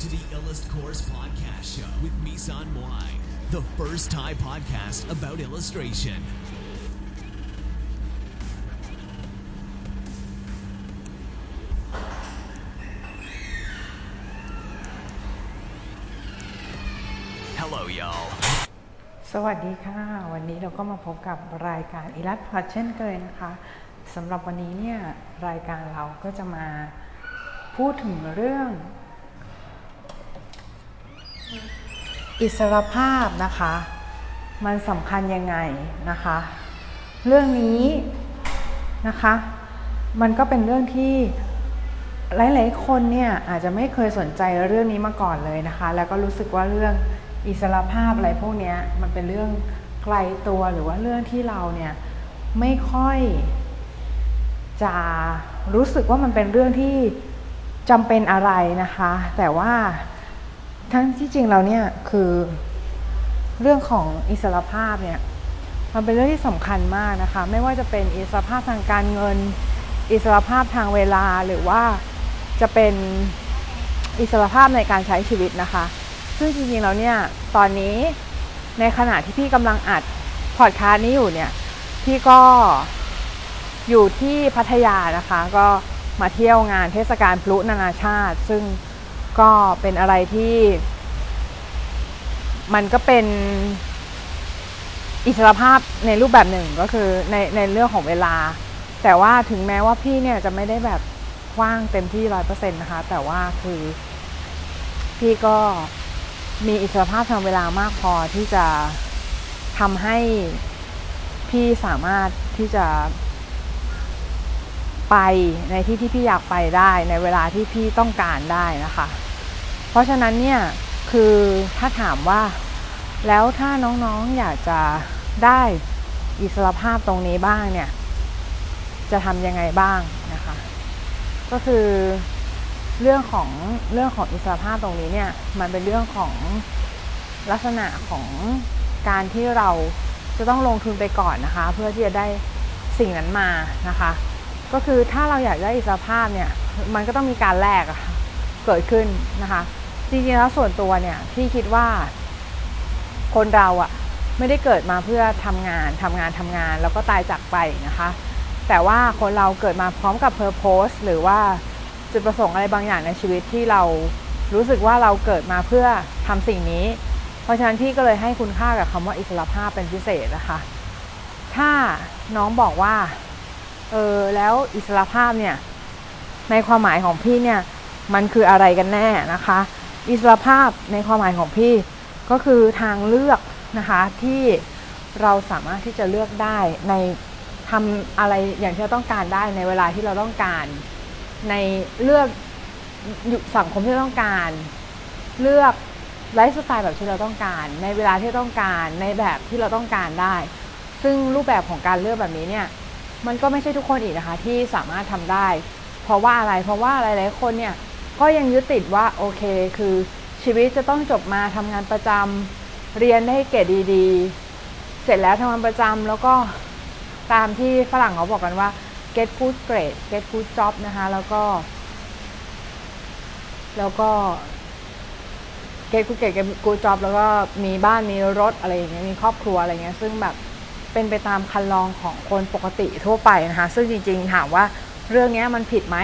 to the Illust Course Podcast Show with Misan Moai, the first Thai podcast about illustration. ฮัลโหล y'all สวัสดีค่ะ วันนี้เราก็มาพบกับรายการอิรัตพอดเช่นเคยนะคะสำหรับวันนี้เนี่ยรายการเราก็จะมาพูดถึงเรื่อง อิสรภาพนะคะ มันสำคัญยังไงนะคะ เรื่องนี้นะคะ มันก็เป็นเรื่องที่หลาย ๆ คนเนี่ยอาจจะไม่เคยสนใจเรื่องนี้มาก่อนเลยนะคะ แล้วก็รู้สึกว่าเรื่องอิสรภาพอะไรพวกนี้มันเป็นเรื่องไกลตัวหรือว่าเรื่องที่เราเนี่ยไม่ค่อยจะรู้สึกว่ามันเป็นเรื่องที่จำเป็นอะไรนะคะ แต่ว่า ทั้งที่จริงเราเนี่ยคือเรื่องของอิสรภาพเนี่ยมันเป็นเรื่องที่สำคัญมากนะคะ ไม่ว่าจะเป็นอิสรภาพทางการเงิน อิสรภาพทางเวลาหรือว่าจะเป็นอิสรภาพในการใช้ชีวิตนะคะ ซึ่งจริงๆแล้วเนี่ยตอนนี้ในขณะที่พี่กำลังอัดพอดคาสต์นี้อยู่เนี่ยพี่ก็อยู่ที่พัทยานะคะ ก็มาเที่ยวงานเทศกาลพลุนานาชาติ ซึ่ง ก็เป็นอะไรที่ มันก็เป็นอิสรภาพในรูปแบบหนึ่งก็คือในในเรื่องของเวลา แต่ว่าถึงแม้ว่าพี่เนี่ยจะไม่ได้แบบว่างเต็มที่ร้อยเปอร์เซ็นต์นะคะ แต่ว่าคือ พี่ก็มีอิสรภาพทางเวลามากพอที่จะทำให้พี่สามารถที่จะ ไปในที่ที่พี่อยากไปได้ในเวลาที่พี่ต้องการได้นะคะ เพราะฉะนั้นเนี่ยคือถ้าถามว่าแล้วถ้าน้องๆอยากจะได้อิสรภาพตรงนี้บ้างเนี่ย จะทำยังไงบ้างนะคะ ก็คือเรื่องของเรื่องของอิสรภาพตรงนี้เนี่ย มันเป็นเรื่องของลักษณะของการที่เราจะต้องลงทุนไปก่อนนะคะ เพื่อที่จะได้สิ่งนั้นมานะคะ ก็คือถ้าเราอยากได้อิสรภาพเนี่ยมันก็ต้องมีการแลกเกิดขึ้นนะคะจริงๆแล้วส่วนตัวเนี่ยพี่คิดว่าคนเราอะไม่ได้เกิดมาเพื่อทำงานทำงานทำงาน แล้วก็ตายจากไปนะคะ แต่ว่าคนเราเกิดมาพร้อมกับเพอร์โพสหรือว่าจุดประสงค์อะไรบางอย่างในชีวิตที่เรารู้สึกว่าเราเกิดมาเพื่อทำสิ่งนี้ เพราะฉะนั้นพี่ก็เลยให้คุณค่ากับคำว่าอิสรภาพเป็นพิเศษนะคะ ถ้าน้องบอกว่า เออแล้วอิสระภาพเนี่ยในความหมายของพี่เนี่ยมันคืออะไรกันแน่นะคะ อิสระภาพในความหมายของพี่ก็คือทางเลือกนะคะที่เราสามารถที่จะเลือกได้ในทำอะไรอย่างที่เราต้องการได้ในเวลาที่เราต้องการ ในเลือกอยู่สังคมที่เราต้องการ เลือกไลฟ์สไตล์แบบที่เราต้องการ ในเวลาที่ต้องการในแบบที่เราต้องการได้ ซึ่งรูปแบบของการเลือกแบบนี้เนี่ย มันก็ไม่ใช่ทุกคนอีกนะคะ ที่สามารถทำได้ เพราะว่าอะไรเพราะว่าหลายๆคนเนี่ยก็ยังยึดติดว่าโอเค คือชีวิตจะต้องจบมาทำงานประจำเรียนได้เกรดดีๆ เสร็จแล้วทำงานประจำแล้วก็ตามที่ฝรั่งเขาบอกกันว่า get good grade get good job นะคะ แล้วก็ แล้วก็ get good grade get good job แล้วก็มีบ้านมีรถอะไรอย่างเงี้ยมีครอบครัวอะไรเงี้ยซึ่งแบบ เป็นไปตามคันลองของคนปกติทั่วไปนะคะ ซึ่งจริงๆถามว่าเรื่องนี้มันผิดไหม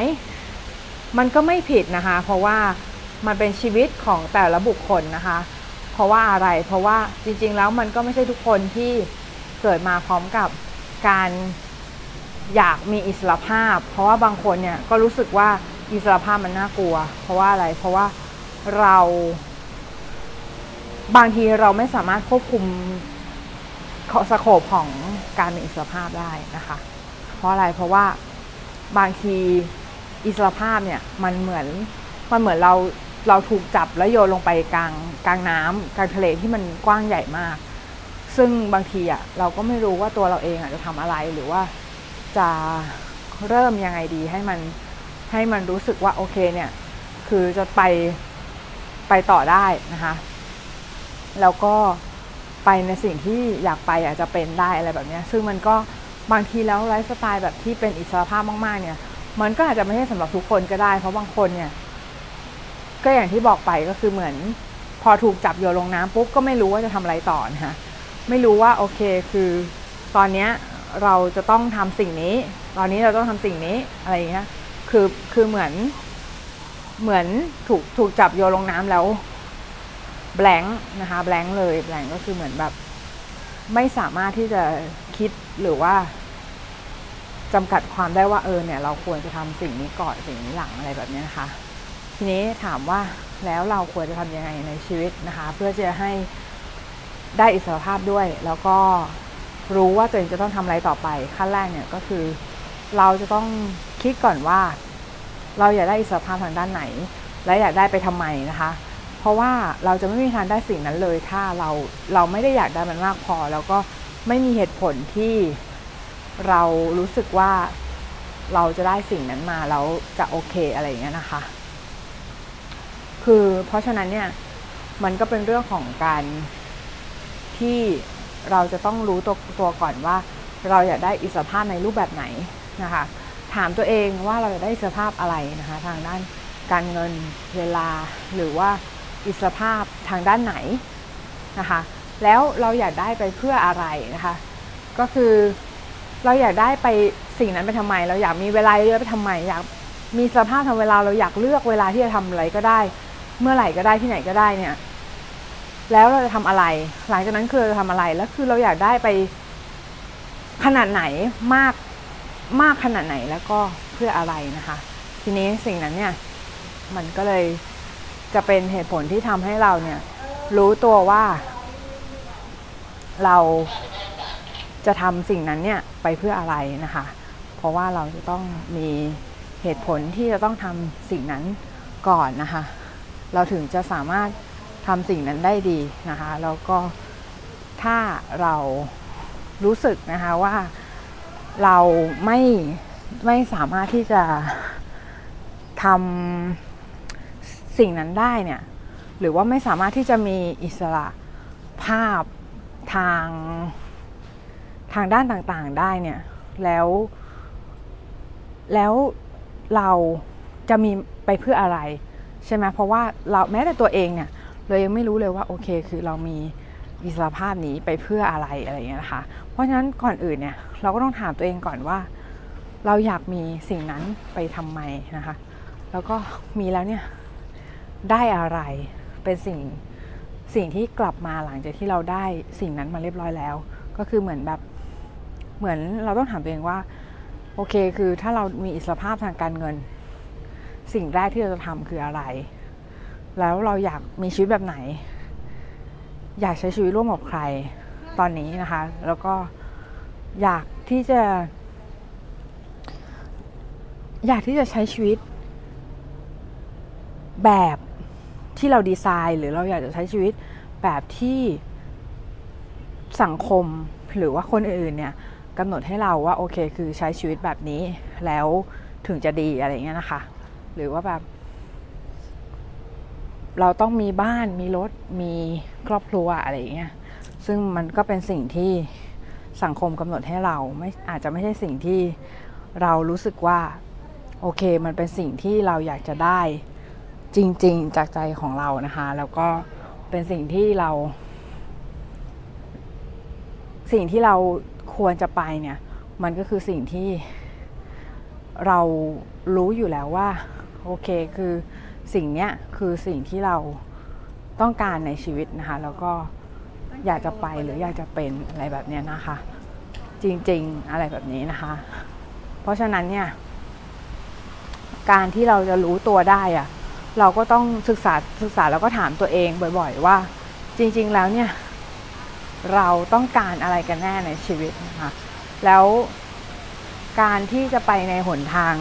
มันก็ไม่ผิดนะคะ เพราะว่ามันเป็นชีวิตของแต่ละบุคคลนะคะ เพราะว่าอะไรเพราะว่าจริง ๆ แล้วมันก็ไม่ใช่ทุกคนที่เกิดมาพร้อมกับการอยากมีอิสระภาพ เพราะว่าบางคนเนี่ยก็รู้สึกว่าอิสระภาพมันน่ากลัว เพราะว่าอะไร เพราะว่าเรา บางทีเราไม่สามารถควบคุม สโคปของการมีอิสรภาพได้นะคะ เพราะอะไรเพราะว่าบางทีอิสรภาพเนี่ยมันเหมือนมันเหมือนเราเราถูกจับแล้วโยนลงไปกลางกลางน้ำกลางทะเลที่มันกว้างใหญ่มาก ซึ่งบางทีอะเราก็ไม่รู้ว่าตัวเราเองอะจะทำอะไรหรือว่าจะเริ่มยังไงดีให้มันให้มันรู้สึกว่าโอเคเนี่ยคือจะไปไปต่อได้นะคะ แล้วก็ ไปในสิ่งที่อยากไปอาจจะเป็นได้อะไรแบบนี้ซึ่งมันก็บางทีแล้วไลฟ์สไตล์แบบที่เป็นอิสระภาพมากๆ เนี่ย มันก็อาจจะไม่ใช่สำหรับทุกคนก็ได้ เพราะบางคนเนี่ย ก็อย่างที่บอกไปก็คือเหมือน พอถูกจับโยนลงน้ำปุ๊บก็ไม่รู้ว่าจะทำอะไรต่อนะคะไม่รู้ว่าโอเคคือตอนเนี้ยเราจะต้องทำสิ่งนี้ ตอนนี้เราต้องทำสิ่งนี้อะไรอย่างเงี้ยคือคือเหมือนเหมือนถูกถูกจับโยนลงน้ำแล้ว แบงค์นะคะแบงค์เลยแบงค์ก็คือเหมือนแบบ ไม่สามารถที่จะคิดหรือว่าจำกัดความได้ว่าเออเนี่ยเราควรจะทำสิ่งนี้ก่อนสิ่งนี้หลังอะไรแบบนี้นะคะ ทีนี้ถามว่าแล้วเราควรจะทำยังไงในชีวิตนะคะ เพื่อจะให้ได้อิสรภาพด้วย แล้วก็รู้ว่าตัวเองจะต้องทำอะไรต่อไปขั้นแรกเนี่ยก็คือ เราจะต้องคิดก่อนว่า เราอยากได้อิสรภาพทางด้านไหน และอยากได้ไปทำไมนะคะ ราะว่าเราจะไม่มีทางได้สิ่งนั้นเลย ถ้าเราเราไม่ได้อยากได้มันมากพอ แล้วก็ไม่มีเหตุผลที่เรารู้สึกว่าเราจะได้สิ่งนั้นมาแล้วจะโอเคอะไรอย่างเงี้ยนะคะ คือเพราะฉะนั้นเนี่ยมันก็เป็นเรื่องของการที่เราจะต้องรู้ตัวตัวก่อนว่า เราอยากได้อิสรภาพในรูปแบบไหนนะคะ ถามตัวเองว่าเราอยากได้อิสรภาพอะไรนะคะ ทางด้านการเงินเวลาหรือว่า อิสรภาพทางด้านไหนนะคะแล้วเราอยากได้ไปเพื่ออะไรนะคะ ก็คือเราอยากได้ไปสิ่งนั้นไปทำไม เราอยากมีเวลาเยอะไปทำไมอยากมีสภาพทางเวลาเราอยากเลือกเวลาที่จะทำอะไรก็ได้ เมื่อไหร่ก็ได้ที่ไหนก็ได้เนี่ย แล้วเราจะทำอะไร หลังจากนั้นคือเราจะทำอะไรแล้วคือเราอยากได้ไปขนาดไหนมากมากขนาดไหนแล้วก็เพื่ออะไรนะคะ ทีนี้สิ่งนั้นเนี่ย มันก็เลย จะเป็นเหตุผลที่ทำให้เราเนี่ยรู้ตัวว่า เราจะทำสิ่งนั้นเนี่ยไปเพื่ออะไรนะคะ เพราะว่าเราจะต้องมีเหตุผลที่จะต้องทำสิ่งนั้นก่อนนะคะ เราถึงจะสามารถทำสิ่งนั้นได้ดีนะคะ แล้วก็ถ้าเรารู้สึกนะคะว่าเราไม่ไม่สามารถที่จะทำ สิ่งนั้นได้เนี่ยหรือว่าไม่สามารถที่จะมีอิสระภาพทางทางด้านต่างๆได้เนี่ยแล้ว แล้วเราจะมีไปเพื่ออะไรใช่ไหมเพราะว่าเราแม้แต่ตัวเองเนี่ยเรายังไม่รู้เลยว่าโอเคคือเรามีอิสระภาพนี้ไปเพื่ออะไรอะไรเงี้ยนะคะ เพราะฉะนั้นก่อนอื่นเนี่ยเราก็ต้องถามตัวเองก่อนว่า เราอยากมีสิ่งนั้นไปทำไมนะคะ แล้วก็มีแล้วเนี่ย ได้อะไร เป็นสิ่งสิ่งที่กลับมาหลังจากที่เราได้สิ่งนั้นมาเรียบร้อยแล้ว ก็คือเหมือนแบบเหมือนเราต้องถามตัวเองว่า โอเค คือถ้าเรามีอิสรภาพทางการเงิน สิ่งแรกที่เราจะทำคืออะไร แล้วเราอยากมีชีวิตแบบไหน อยากใช้ชีวิตร่วมกับใครตอนนี้นะคะ แล้วก็อยากที่จะ อยากที่จะใช้ชีวิตแบบ ที่เราดีไซน์ หรือเราอยากจะใช้ชีวิตแบบที่สังคมหรือว่าคนอื่นเนี่ยกำหนดให้เราว่าโอเค คือใช้ชีวิตแบบนี้แล้วถึงจะดีอะไรเงี้ยนะคะ หรือว่าแบบ เราต้องมีบ้านมีรถมีครอบครัวอะไรเงี้ยซึ่งมันก็เป็นสิ่งที่สังคมกำหนดให้เราไม่อาจจะไม่ใช่สิ่งที่เรารู้สึกว่า โอเค มันเป็นสิ่งที่เราอยากจะได้ จริง ๆ จากใจของเรานะคะ แล้วก็เป็นสิ่งที่เรา สิ่งที่เราควรจะไปเนี่ย มันก็คือสิ่งที่เรารู้อยู่แล้วว่า โอเคคือสิ่งเนี้ยคือสิ่งที่เราต้องการในชีวิตนะคะ แล้วก็อยากจะไปหรืออยากจะเป็นอะไรแบบเนี้ยนะคะ จริง ๆ อะไรแบบนี้นะคะ เพราะฉะนั้นเนี่ย การที่เราจะรู้ตัวได้อะ เราก็ต้องศึกษาศึกษาแล้วก็ถามตัวเองบ่อย ๆ ว่า จริง ๆ แล้วเนี่ย เราต้องการอะไรกันแน่ในชีวิตนะคะแล้วการที่จะไปในหนทาง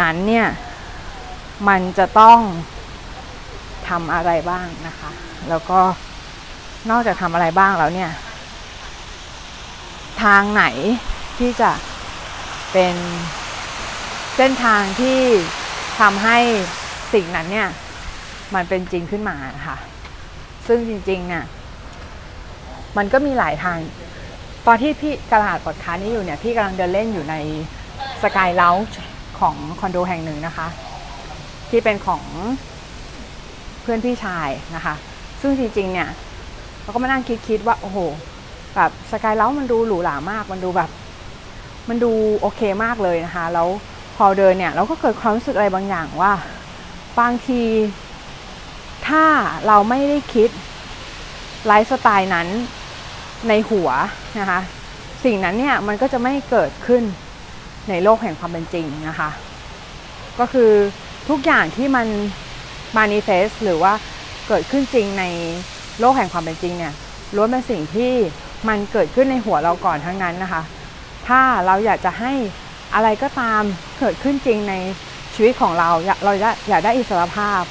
นั้นเนี่ย มันจะต้องทำอะไรบ้างนะคะ แล้วก็นอกจากทำอะไรบ้างแล้วเนี่ย ทางไหนที่จะเป็นเส้นทางที่ทำให้ สิ่งนั้นเนี่ยมันเป็นจริงขึ้นมาค่ะ ซึ่งจริงๆเนี่ยมันก็มีหลายทาง ตอนที่พี่กระหาดปอดค้านี้อยู่เนี่ยพี่กำลังเดินเล่นอยู่ในสกายเลาจ์ของคอนโดแห่งหนึ่งนะคะ ที่เป็นของเพื่อนพี่ชายนะคะ ซึ่งจริงๆเนี่ยเราก็มานั่งคิดๆว่าโอ้โหแบบสกายเล้ามันดูหรูหรามาก มันดูแบบ มันดูโอเคมากเลยนะคะ แล้วพอเดินเนี่ย เราก็เกิดความรู้สึกอะไรบางอย่างว่า บางที ถ้าเราไม่ได้คิดไลฟ์สไตล์นั้นในหัวนะคะ สิ่งนั้นเนี่ยมันก็จะไม่เกิดขึ้นในโลกแห่งความเป็นจริงนะคะ ก็คือทุกอย่างที่มัน manifest หรือว่าเกิดขึ้นจริงในโลกแห่งความเป็นจริงเนี่ยล้วนเป็นสิ่งที่มันเกิดขึ้นในหัวเราก่อนทั้งนั้นนะคะ ถ้าเราอยากจะให้อะไรก็ตามเกิดขึ้นจริงใน ชีวิตของเราเราอยากได้อิสรภาพ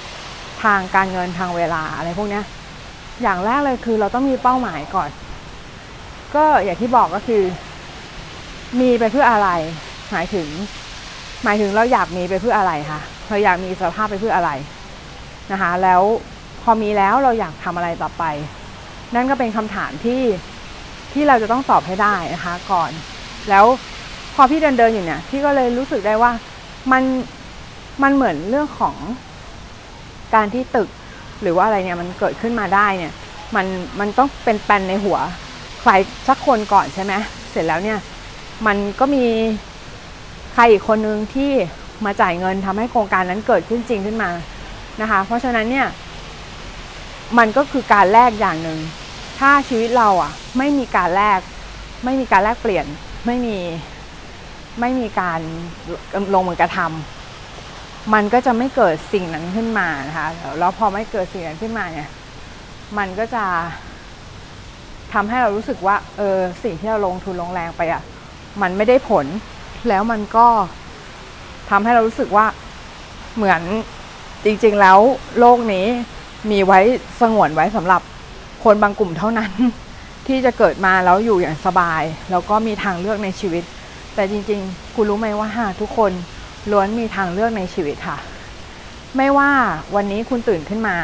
ทางการเงินทางเวลาอะไรพวกนี้อย่างแรกเลยคือเราต้องมีเป้าหมายก่อน ก็อย่างที่บอกก็คือ มีไปเพื่ออะไร หมายถึง หมายถึงเราอยากมีไปเพื่ออะไรคะเราอยากมีอิสรภาพไปเพื่ออะไรนะคะ แล้วพอมีแล้วเราอยากทำอะไรต่อไป นั่นก็เป็นคำถามที่ที่เราจะต้องตอบให้ได้นะคะ ก่อน แล้วพอพี่เดินเดินอยู่เนี่ยพี่ก็เลยรู้สึกได้ว่ามัน มันเหมือนเรื่องของการที่ตึกหรือว่าอะไรเนี่ยมันเกิดขึ้นมาได้เนี่ย มันมันต้องเป็นแปนในหัวใครสักคนก่อนใช่ไหมเสร็จแล้วเนี่ยมันก็มีใครอีกคนนึงที่มาจ่ายเงินทำให้โครงการนั้นเกิดขึ้นจริงขึ้นมานะคะ เพราะฉะนั้นเนี่ยมันก็คือการแลกอย่างหนึ่ง ถ้าชีวิตเราอะไม่มีการแลกไม่มีการแลกเปลี่ยนไม่มีไม่มีการลงมือกระทำ มันก็จะไม่เกิดสิ่งนั้นขึ้นมานะคะแล้วพอไม่เกิดสิ่งนั้นขึ้นมาเนี่ย มันก็จะทำให้เรารู้สึกว่าเออสิ่งที่เราลงทุนลงแรงไปอะมันไม่ได้ผล แล้วมันก็ทำให้เรารู้สึกว่าเหมือนจริงๆแล้วโลกนี้มีไว้สงวนไว้สำหรับคนบางกลุ่มเท่านั้น ที่จะเกิดมาแล้วอยู่อย่างสบาย แล้วก็มีทางเลือกในชีวิต แต่จริง ๆ คุณรู้ไหมว่าทุกคน ล้วนมีทางเลือกในชีวิตค่ะ ไม่ว่าวันนี้คุณตื่นขึ้นมา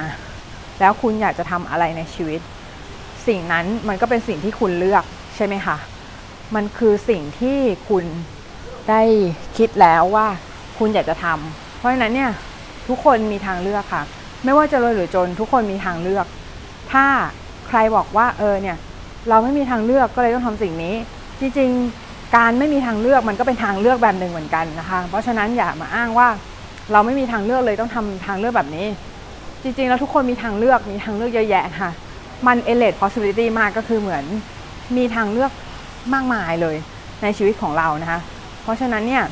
แล้วคุณอยากจะทำอะไรในชีวิต สิ่งนั้นมันก็เป็นสิ่งที่คุณเลือกใช่ไหมคะ มันคือสิ่งที่คุณได้คิดแล้วว่าคุณอยากจะทำเพราะฉะนั้นเนี่ยทุกคนมีทางเลือกค่ะ ไม่ว่าจะรวยหรือจนทุกคนมีทางเลือก ถ้าใครบอกว่าเออเนี่ยเราไม่มีทางเลือกก็เลยต้องทำสิ่งนี้ จริงๆ การไม่มีทางเลือกมันก็เป็นทางเลือกแบบหนึ่งเหมือนกันนะคะ เพราะฉะนั้นอย่ามาอ้างว่าเราไม่มีทางเลือกเลยต้องทำทางเลือกแบบนี้ จริงๆ แล้วทุกคนมีทางเลือกมีทางเลือกเยอะแยะค่ะ มันเอเลด possibility มากก็คือเหมือนมีทางเลือกมากมายเลยในชีวิตของเรานะคะ เพราะฉะนั้นเนี่ย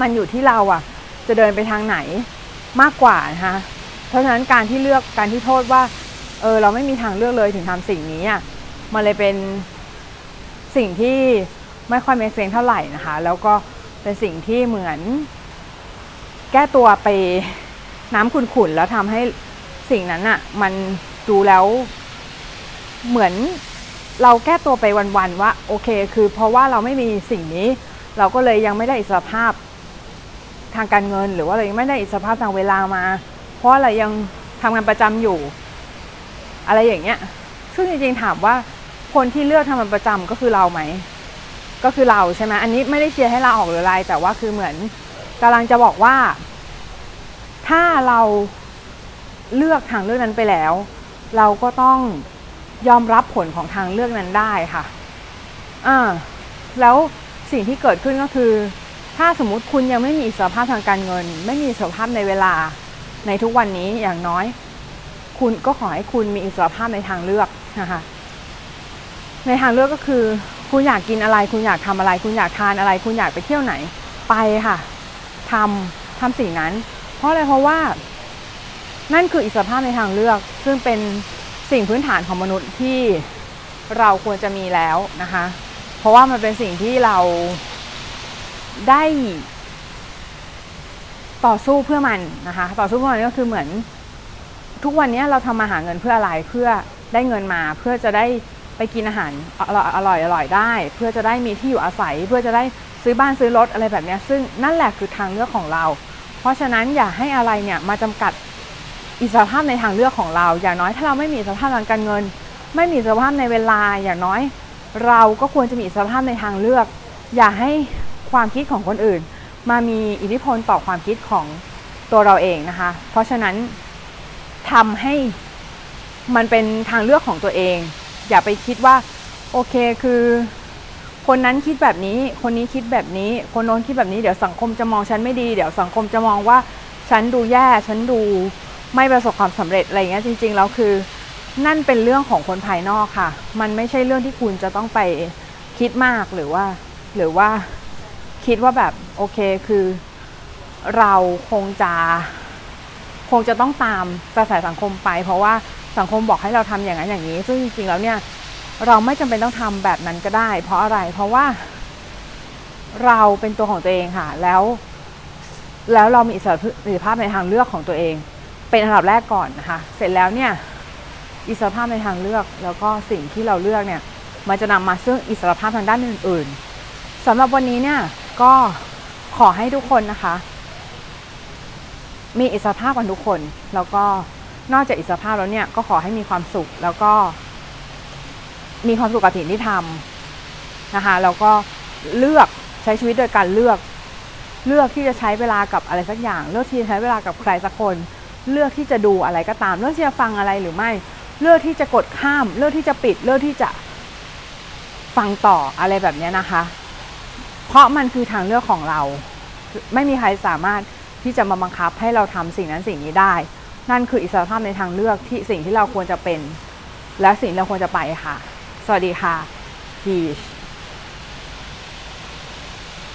มันอยู่ที่เราอะจะเดินไปทางไหนมากกว่านะคะเพราะฉะนั้นการที่เลือกการที่โทษว่าเออเราไม่มีทางเลือกเลยถึงทำสิ่งนี้อะมันเลยเป็นสิ่งที่ ไม่ค่อยเมสเซนเท่าไหร่นะคะ แล้วก็เป็นสิ่งที่เหมือน แก้ตัวไปน้ำขุ่นๆแล้วทำให้สิ่งนั้นอะมันดูแล้วเหมือนเราแก้ตัวไปวันๆว่าโอเค คือเพราะว่าเราไม่มีสิ่งนี้ เราก็เลยยังไม่ได้อิสรภาพทางการเงิน หรือว่าเรายังไม่ได้อิสรภาพทางเวลามา เพราะเรายังทำงานประจำอยู่ อะไรอย่างเงี้ย ซึ่งจริงๆถามว่าคนที่เลือกทำงานประจำก็คือเราไหม ก็คือเราใช่ไหมอันนี้ไม่ได้เชียร์ให้เราออกหรืออะไร แต่ว่าคือเหมือนกำลังจะบอกว่า ถ้าเราเลือกทางเลือกนั้นไปแล้ว เราก็ต้องยอมรับผลของทางเลือกนั้นได้ค่ะอ่าแล้วสิ่งที่เกิดขึ้นก็คือ ถ้าสมมติคุณยังไม่มีอิสรภาพทางการเงิน ไม่มีอิสรภาพในเวลาในทุกวันนี้อย่างน้อย คุณก็ขอให้คุณมีอิสรภาพในทางเลือกนะคะในทางเลือกก็คือ คุณอยากกินอะไร คุณอยากทำอะไร คุณอยากทานอะไร คุณอยากไปเที่ยวไหน ไปค่ะทำทำสิ่งนั้น เพราะอะไรเพราะว่า นั่นคืออิสรภาพในทางเลือก ซึ่งเป็นสิ่งพื้นฐานของมนุษย์ที่เราควรจะมีแล้วนะคะ เพราะว่ามันเป็นสิ่งที่เราได้ต่อสู้เพื่อมันนะคะ ต่อสู้เพื่อมันก็คือเหมือน ทุกวันนี้เราทำมาหาเงินเพื่ออะไรเพื่อได้เงินมา เพื่อจะได้ ไปกินอาหารอร่อยอร่อยได้ เพื่อจะได้มีที่อยู่อาศัย เพื่อจะได้ซื้อบ้านซื้อรถอะไรแบบนี้ซึ่งนั่นแหละคือทางเลือกของเรา เพราะฉะนั้นอย่าให้อะไรเนี่ยมาจำกัดอิสรภาพในทางเลือกของเรา อย่างน้อยถ้าเราไม่มีอิสรภาพทางการเงิน ไม่มีอิสรภาพในเวลา อย่างน้อย เราก็ควรจะมีอิสรภาพในทางเลือก อย่าให้ความคิดของคนอื่น มามีอิทธิพลต่อความคิดของตัวเราเองนะคะ เพราะฉะนั้นทำให้มันเป็นทางเลือกของตัวเอง อย่าไปคิดว่า โอเคคือ คนนั้นคิดแบบนี้ คนนี้คิดแบบนี้ คนโน้นคิดแบบนี้เดี๋ยวสังคมจะมองฉันไม่ดี เดี๋ยวสังคมจะมองว่าฉันดูแย่ฉันดูไม่ประสบความสำเร็จอะไรเงี้ยจริงๆแล้วคือ นั่นเป็นเรื่องของคนภายนอกค่ะ มันไม่ใช่เรื่องที่คุณจะต้องไปคิดมากหรือว่า หรือว่าคิดว่าแบบโอเคคือ เราคงจะคงจะต้องตามกระแสสังคมไป เพราะว่า สังคมบอกให้เราทำอย่างนั้นอย่างนี้ ซึ่งจริงๆแล้วเนี่ย เราไม่จำเป็นต้องทำแบบนั้นก็ได้ เพราะอะไร เพราะว่า เราเป็นตัวของตัวเองค่ะ แล้ว แล้วเรามีอิสระภาพในทางเลือกของตัวเอง เป็นอันดับแรกก่อนนะคะ เสร็จแล้วเนี่ย อิสระภาพในทางเลือก แล้วก็สิ่งที่เราเลือกเนี่ย มันจะนำมาซึ่งอิสระภาพทางด้านอื่น ๆสำหรับวันนี้เนี่ย ก็ขอให้ทุกคนนะคะ มีอิสระภาพกันทุกคน แล้วก็ นอกจากอิสรภาพแล้วเนี่ยก็ขอให้มีความสุขแล้วก็ มีความสุขกับสิ่งที่ทำนะคะแล้วก็เลือกใช้ชีวิตโดยการเลือก เลือกที่จะใช้เวลากับอะไรสักอย่าง เลือกที่จะใช้เวลากับใครสักคน เลือกที่จะดูอะไรก็ตาม เลือกที่จะฟังอะไรหรือไม่ เลือกที่จะกดข้าม เลือกที่จะปิด เลือกที่จะฟังต่ออะไรแบบนี้นะคะ เพราะมันคือทางเลือกของเรา ไม่มีใครสามารถที่จะมาบังคับให้เราทำสิ่งนั้นสิ่งนี้ได้ นั่นคืออิสรภาพในทางเลือกที่สิ่งที่เราควรจะเป็น และสิ่งที่เราควรจะไปค่ะ สวัสดีค่ะพีช